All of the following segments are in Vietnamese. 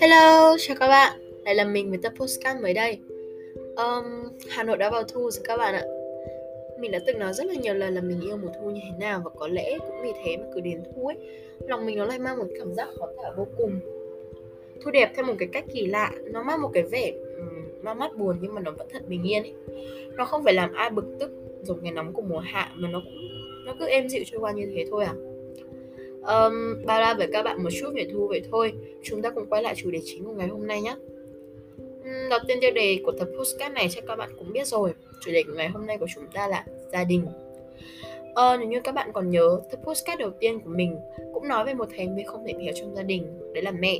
Hello, chào các bạn. Lại là mình với tập postcard mới đây. Um, Hà Nội đã vào thu rồi các bạn ạ. Mình đã từng nói rất là nhiều lần là mình yêu mùa thu như thế nào và có lẽ cũng vì thế mà cứ đến thu ấy, lòng mình nó lại mang một cảm giác khó tả vô cùng. Thu đẹp theo một cái cách kỳ lạ, nó mang một cái vẻ um, mang mắt buồn nhưng mà nó vẫn thật bình yên ấy. Nó không phải làm ai bực tức giống ngày nóng của mùa hạ mà nó cũng nó cứ êm dịu trôi qua như thế thôi à? Um, bao la với các bạn một chút về thu vậy thôi. Chúng ta cùng quay lại chủ đề chính của ngày hôm nay nhé um, tên tiêu đề của tập postcard này chắc các bạn cũng biết rồi. Chủ đề của ngày hôm nay của chúng ta là gia đình. Ờ, nếu như các bạn còn nhớ, tập postcard đầu tiên của mình cũng nói về một thành viên không thể thiếu trong gia đình, đấy là mẹ.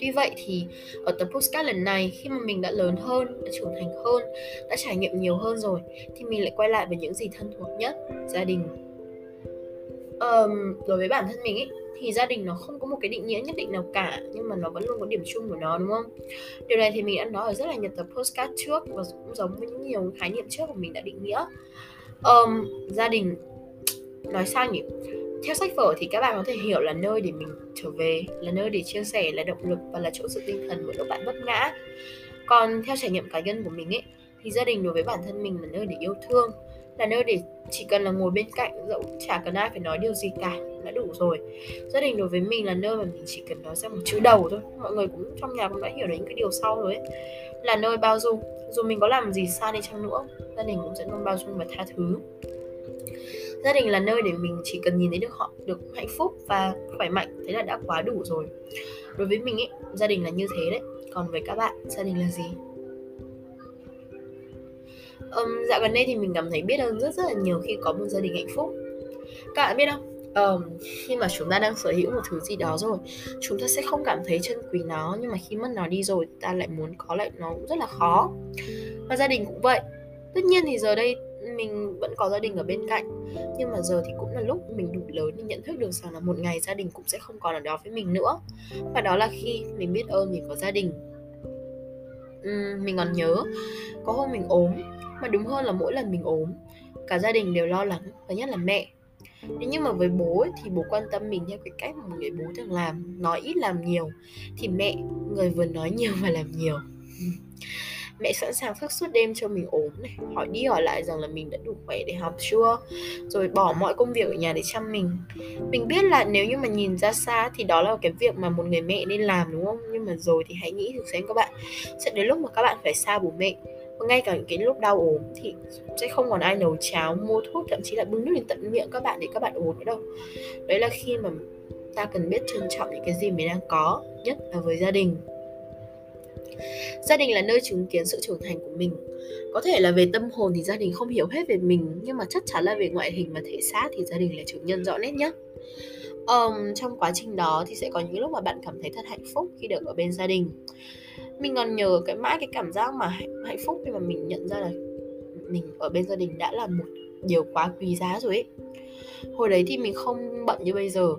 Tuy vậy thì ở tập postcard lần này khi mà mình đã lớn hơn, đã trưởng thành hơn, đã trải nghiệm nhiều hơn rồi thì mình lại quay lại với những gì thân thuộc nhất, gia đình. Um, đối với bản thân mình ý, thì gia đình nó không có một cái định nghĩa nhất định nào cả nhưng mà nó vẫn luôn có điểm chung của nó đúng không? Điều này thì mình đã nói ở rất là nhiều tập postcard trước và cũng giống với những nhiều khái niệm trước của mình đã định nghĩa. Um, gia đình nói sao nhỉ? Theo sách vở thì các bạn có thể hiểu là nơi để mình trở về, là nơi để chia sẻ, là động lực và là chỗ sự tinh thần mỗi lúc bạn vấp ngã. Còn theo trải nghiệm cá nhân của mình ấy, thì gia đình đối với bản thân mình là nơi để yêu thương, là nơi để chỉ cần là ngồi bên cạnh dẫu chả cần ai phải nói điều gì cả, đã đủ rồi. Gia đình đối với mình là nơi mà mình chỉ cần nói ra một chữ đầu thôi, mọi người cũng trong nhà cũng đã hiểu được những cái điều sau rồi ấy. Là nơi bao dung, dù mình có làm gì sai đi chăng nữa, gia đình cũng sẽ luôn bao dung và tha thứ gia đình là nơi để mình chỉ cần nhìn thấy được họ được hạnh phúc và khỏe mạnh thế là đã quá đủ rồi. Đối với mình ấy gia đình là như thế đấy. Còn với các bạn gia đình là gì? Um, dạo gần đây thì mình cảm thấy biết ơn rất rất là nhiều khi có một gia đình hạnh phúc. Các bạn biết không? Um, khi mà chúng ta đang sở hữu một thứ gì đó rồi chúng ta sẽ không cảm thấy trân quý nó nhưng mà khi mất nó đi rồi ta lại muốn có lại nó cũng rất là khó. Và gia đình cũng vậy. Tất nhiên thì giờ đây mình vẫn có gia đình ở bên cạnh. Nhưng mà giờ thì cũng là lúc mình đủ lớn để nhận thức được rằng là một ngày gia đình cũng sẽ không còn ở đó với mình nữa. Và đó là khi mình biết ơn mình có gia đình. Uhm, mình còn nhớ có hôm mình ốm mà đúng hơn là mỗi lần mình ốm cả gia đình đều lo lắng và nhất là mẹ. Thế nhưng mà với bố ấy, thì bố quan tâm mình theo cái cách mà một người bố thường làm Nói ít làm nhiều Thì mẹ, người vừa nói nhiều và làm nhiều. Mẹ sẵn sàng thức suốt đêm cho mình ốm này. Hỏi đi hỏi lại rằng là mình đã đủ khỏe để học chưa? Rồi bỏ mọi công việc ở nhà để chăm mình. Mình biết là nếu như mà nhìn ra xa Thì đó là cái việc mà một người mẹ nên làm, đúng không? Nhưng mà rồi thì hãy nghĩ thử xem các bạn. Sẽ đến lúc mà các bạn phải xa bố mẹ. Và ngay cả những cái lúc đau ốm thì sẽ không còn ai nấu cháo, mua thuốc, thậm chí là bưng nước đến tận miệng các bạn để các bạn uống nữa đâu. Đấy là khi mà ta cần biết trân trọng những cái gì mình đang có, nhất là với gia đình gia đình là nơi chứng kiến sự trưởng thành của mình. Có thể là về tâm hồn thì gia đình không hiểu hết về mình nhưng mà chắc chắn là về ngoại hình và thể xác thì gia đình là chủ nhân rõ nét nhất um, trong quá trình đó thì sẽ có những lúc mà bạn cảm thấy thật hạnh phúc khi được ở bên gia đình. Mình còn nhớ cái mãi cái cảm giác mà hạnh phúc khi mà mình nhận ra là mình ở bên gia đình đã là một điều quá quý giá rồi ấy. Hồi đấy thì mình không bận như bây giờ.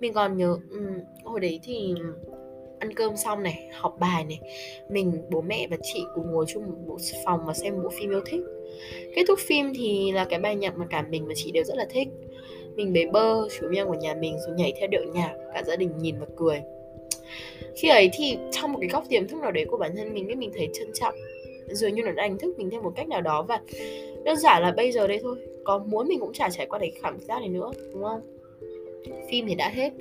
Mình còn nhớ um, hồi đấy thì ăn cơm xong này, học bài này, mình, bố mẹ và chị cùng ngồi chung một bộ phòng và xem bộ phim yêu thích. Kết thúc phim thì là cái bài nhạc mà cả mình và chị đều rất là thích. Mình bế bơ chú mèo của nhà mình rồi nhảy theo điệu nhạc, cả gia đình nhìn và cười. Khi ấy thì trong một cái góc tiềm thức nào đấy của bản thân mình ấy, mình thấy trân trọng. Dường như nó đã đánh thức mình theo một cách nào đó và đơn giản là bây giờ đây thôi. Có muốn mình cũng chả trải qua cái cảm giác này nữa, đúng không? Phim thì đã hết.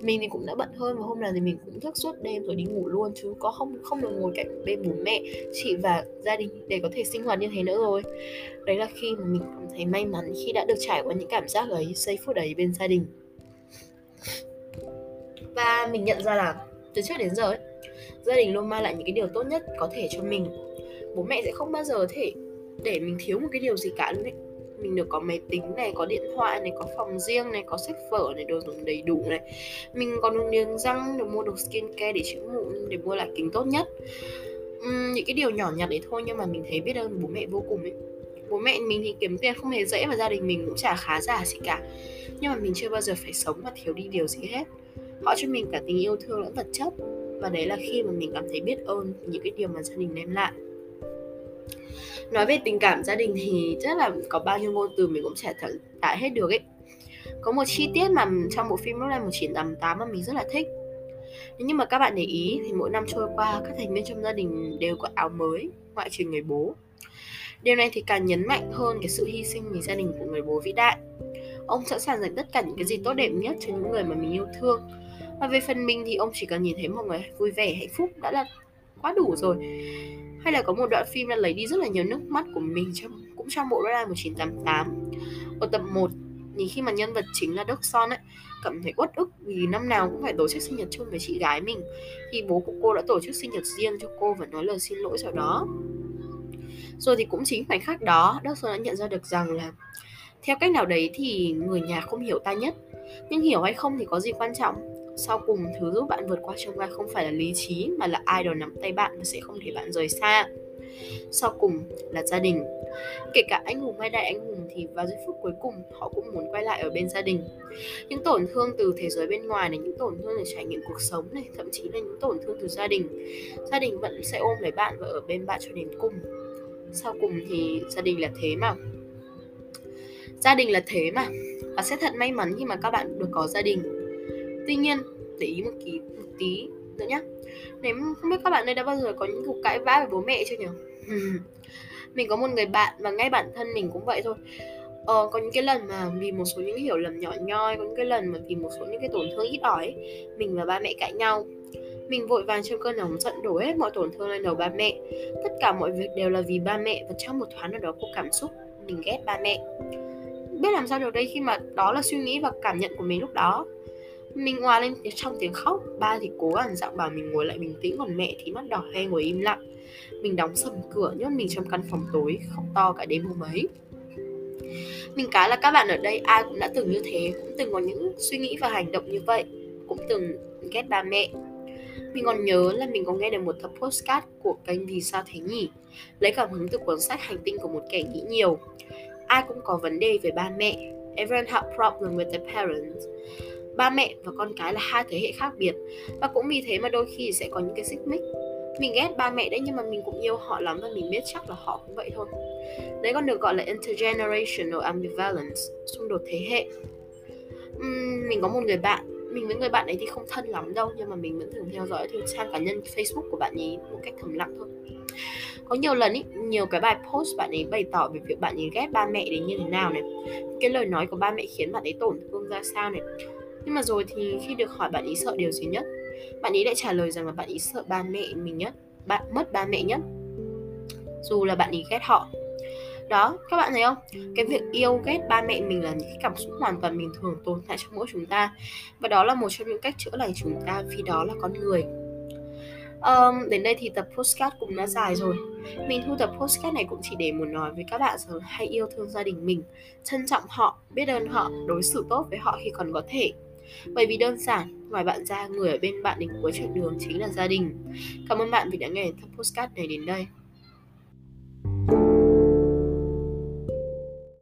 Mình thì cũng đã bận hơn và hôm nào thì mình cũng thức suốt đêm rồi đi ngủ luôn, chứ có không không được ngồi cạnh bên bố mẹ, chị và gia đình để có thể sinh hoạt như thế nữa rồi. Đấy là khi mà mình cảm thấy may mắn khi đã được trải qua những cảm giác ấy, giây phút đấy bên gia đình. Và mình nhận ra là từ trước đến giờ ấy, gia đình luôn mang lại những cái điều tốt nhất có thể cho mình. Bố mẹ sẽ không bao giờ thể để mình thiếu một cái điều gì cả luôn ấy mình được có máy tính này có điện thoại này có phòng riêng này có sách vở này đồ dùng đầy đủ này. Mình còn được niềng răng được mua được skin care để chữa mụn để mua lại kính tốt nhất. Uhm, những cái điều nhỏ nhặt đấy thôi nhưng mà mình thấy biết ơn bố mẹ vô cùng ấy. Bố mẹ mình thì kiếm tiền không hề dễ và gia đình mình cũng chả khá giả gì cả. Nhưng mà mình chưa bao giờ phải sống và thiếu đi điều gì hết. Họ cho mình cả tình yêu thương lẫn vật chất. Và đấy là khi mà mình cảm thấy biết ơn những cái điều mà gia đình đem lại nói về tình cảm gia đình thì rất là có bao nhiêu ngôn từ mình cũng chả thể tả hết được ấy. Có một chi tiết mà trong bộ phim lúc này 1988 mà mình rất là thích. Nếu như mà các bạn để ý thì mỗi năm trôi qua, các thành viên trong gia đình đều có áo mới, ngoại trừ người bố. Điều này thì càng nhấn mạnh hơn cái sự hy sinh vì gia đình của người bố vĩ đại. Ông sẵn sàng dành tất cả những cái gì tốt đẹp nhất cho những người mà mình yêu thương. Và về phần mình thì ông chỉ cần nhìn thấy một người vui vẻ, hạnh phúc đã là quá đủ rồi. Hay là có một đoạn phim đã lấy đi rất là nhiều nước mắt của mình trong cũng trong bộ Red 1988 ở tập 1 thì khi mà nhân vật chính là Đức Son ấy cảm thấy uất ức vì năm nào cũng phải tổ chức sinh nhật chung với chị gái mình. Thì bố của cô đã tổ chức sinh nhật riêng cho cô và nói lời xin lỗi sau đó. Rồi thì cũng chính khoảnh khắc đó Đức Son đã nhận ra được rằng là theo cách nào đấy thì người nhà không hiểu ta nhất. Nhưng hiểu hay không thì có gì quan trọng sau cùng thứ giúp bạn vượt qua trong gai không phải là lý trí, mà là ai đó nắm tay bạn và sẽ không để bạn rời xa. Sau cùng là gia đình. Kể cả anh hùng hay đại anh hùng thì vào giây phút cuối cùng họ cũng muốn quay lại ở bên gia đình. Những tổn thương từ thế giới bên ngoài này, những tổn thương từ trải nghiệm cuộc sống này, thậm chí là những tổn thương từ gia đình. Gia đình vẫn sẽ ôm lấy bạn và ở bên bạn cho đến cùng. Sau cùng thì gia đình là thế mà. Gia đình là thế mà. Và sẽ thật may mắn khi mà các bạn được có gia đình tuy nhiên để ý một tí một tí nữa nhé nếu không biết các bạn đây đã bao giờ có những cuộc cãi vã với bố mẹ chưa nhỉ? Mình có một người bạn và ngay bản thân mình cũng vậy thôi. Ờ, có những cái lần mà vì một số những cái hiểu lầm nhỏ nhoi có những cái lần mà vì một số những cái tổn thương ít ỏi mình và ba mẹ cãi nhau. Mình vội vàng trong cơn nóng giận đổ hết mọi tổn thương lên đầu ba mẹ. Tất cả mọi việc đều là vì ba mẹ và trong một thoáng nào đó có cảm xúc mình ghét ba mẹ. Biết làm sao được đây khi mà đó là suy nghĩ và cảm nhận của mình lúc đó mình hòa lên trong tiếng khóc. Ba thì cố gắng dặn bảo mình ngồi lại bình tĩnh, còn mẹ thì mắt đỏ hoe ngồi im lặng. Mình đóng sầm cửa, nhốt mình trong căn phòng tối, khóc to cả đêm hôm ấy. Mình cá là các bạn ở đây, ai cũng đã từng như thế, cũng từng có những suy nghĩ và hành động như vậy, cũng từng ghét ba mẹ. Mình còn nhớ là mình có nghe được một tập postcard của kênh Vì sao thế nhỉ? Lấy cảm hứng từ cuốn sách Hành tinh của một kẻ nghĩ nhiều. Ai cũng có vấn đề về ba mẹ. Everyone have problem with their parents ba mẹ và con cái là hai thế hệ khác biệt. Và cũng vì thế mà đôi khi sẽ có những cái xích mích. Mình ghét ba mẹ đấy nhưng mà mình cũng yêu họ lắm và mình biết chắc là họ cũng vậy thôi. Đấy còn được gọi là intergenerational ambivalence xung đột thế hệ. Uhm, mình có một người bạn mình với người bạn ấy thì không thân lắm đâu nhưng mà mình vẫn thường theo dõi thường trang cá nhân facebook của bạn ấy một cách thầm lặng thôi. Có nhiều lần ý, nhiều cái bài post bạn ấy bày tỏ về việc bạn ấy ghét ba mẹ đến như thế nào này. Cái lời nói của ba mẹ khiến bạn ấy tổn thương ra sao này nhưng mà rồi thì khi được hỏi bạn ý sợ điều gì nhất? Bạn ý lại trả lời rằng là bạn ý sợ ba mẹ mình nhất bạn mất ba mẹ nhất. Dù là bạn ý ghét họ. Đó các bạn thấy không? Cái việc yêu ghét ba mẹ mình là những cái cảm xúc hoàn toàn bình thường tồn tại trong mỗi chúng ta. Và đó là một trong những cách chữa lành chúng ta vì đó là con người. Um, đến đây thì tập postcard cũng đã dài rồi. Mình thu tập postcard này cũng chỉ để muốn nói với các bạn rằng hãy yêu thương gia đình mình trân trọng họ biết ơn họ đối xử tốt với họ khi còn có thể bởi vì đơn giản, ngoài bạn ra, người ở bên bạn đến cuối chặng đường chính là gia đình. Cảm ơn bạn vì đã nghe tập postcard này đến đây.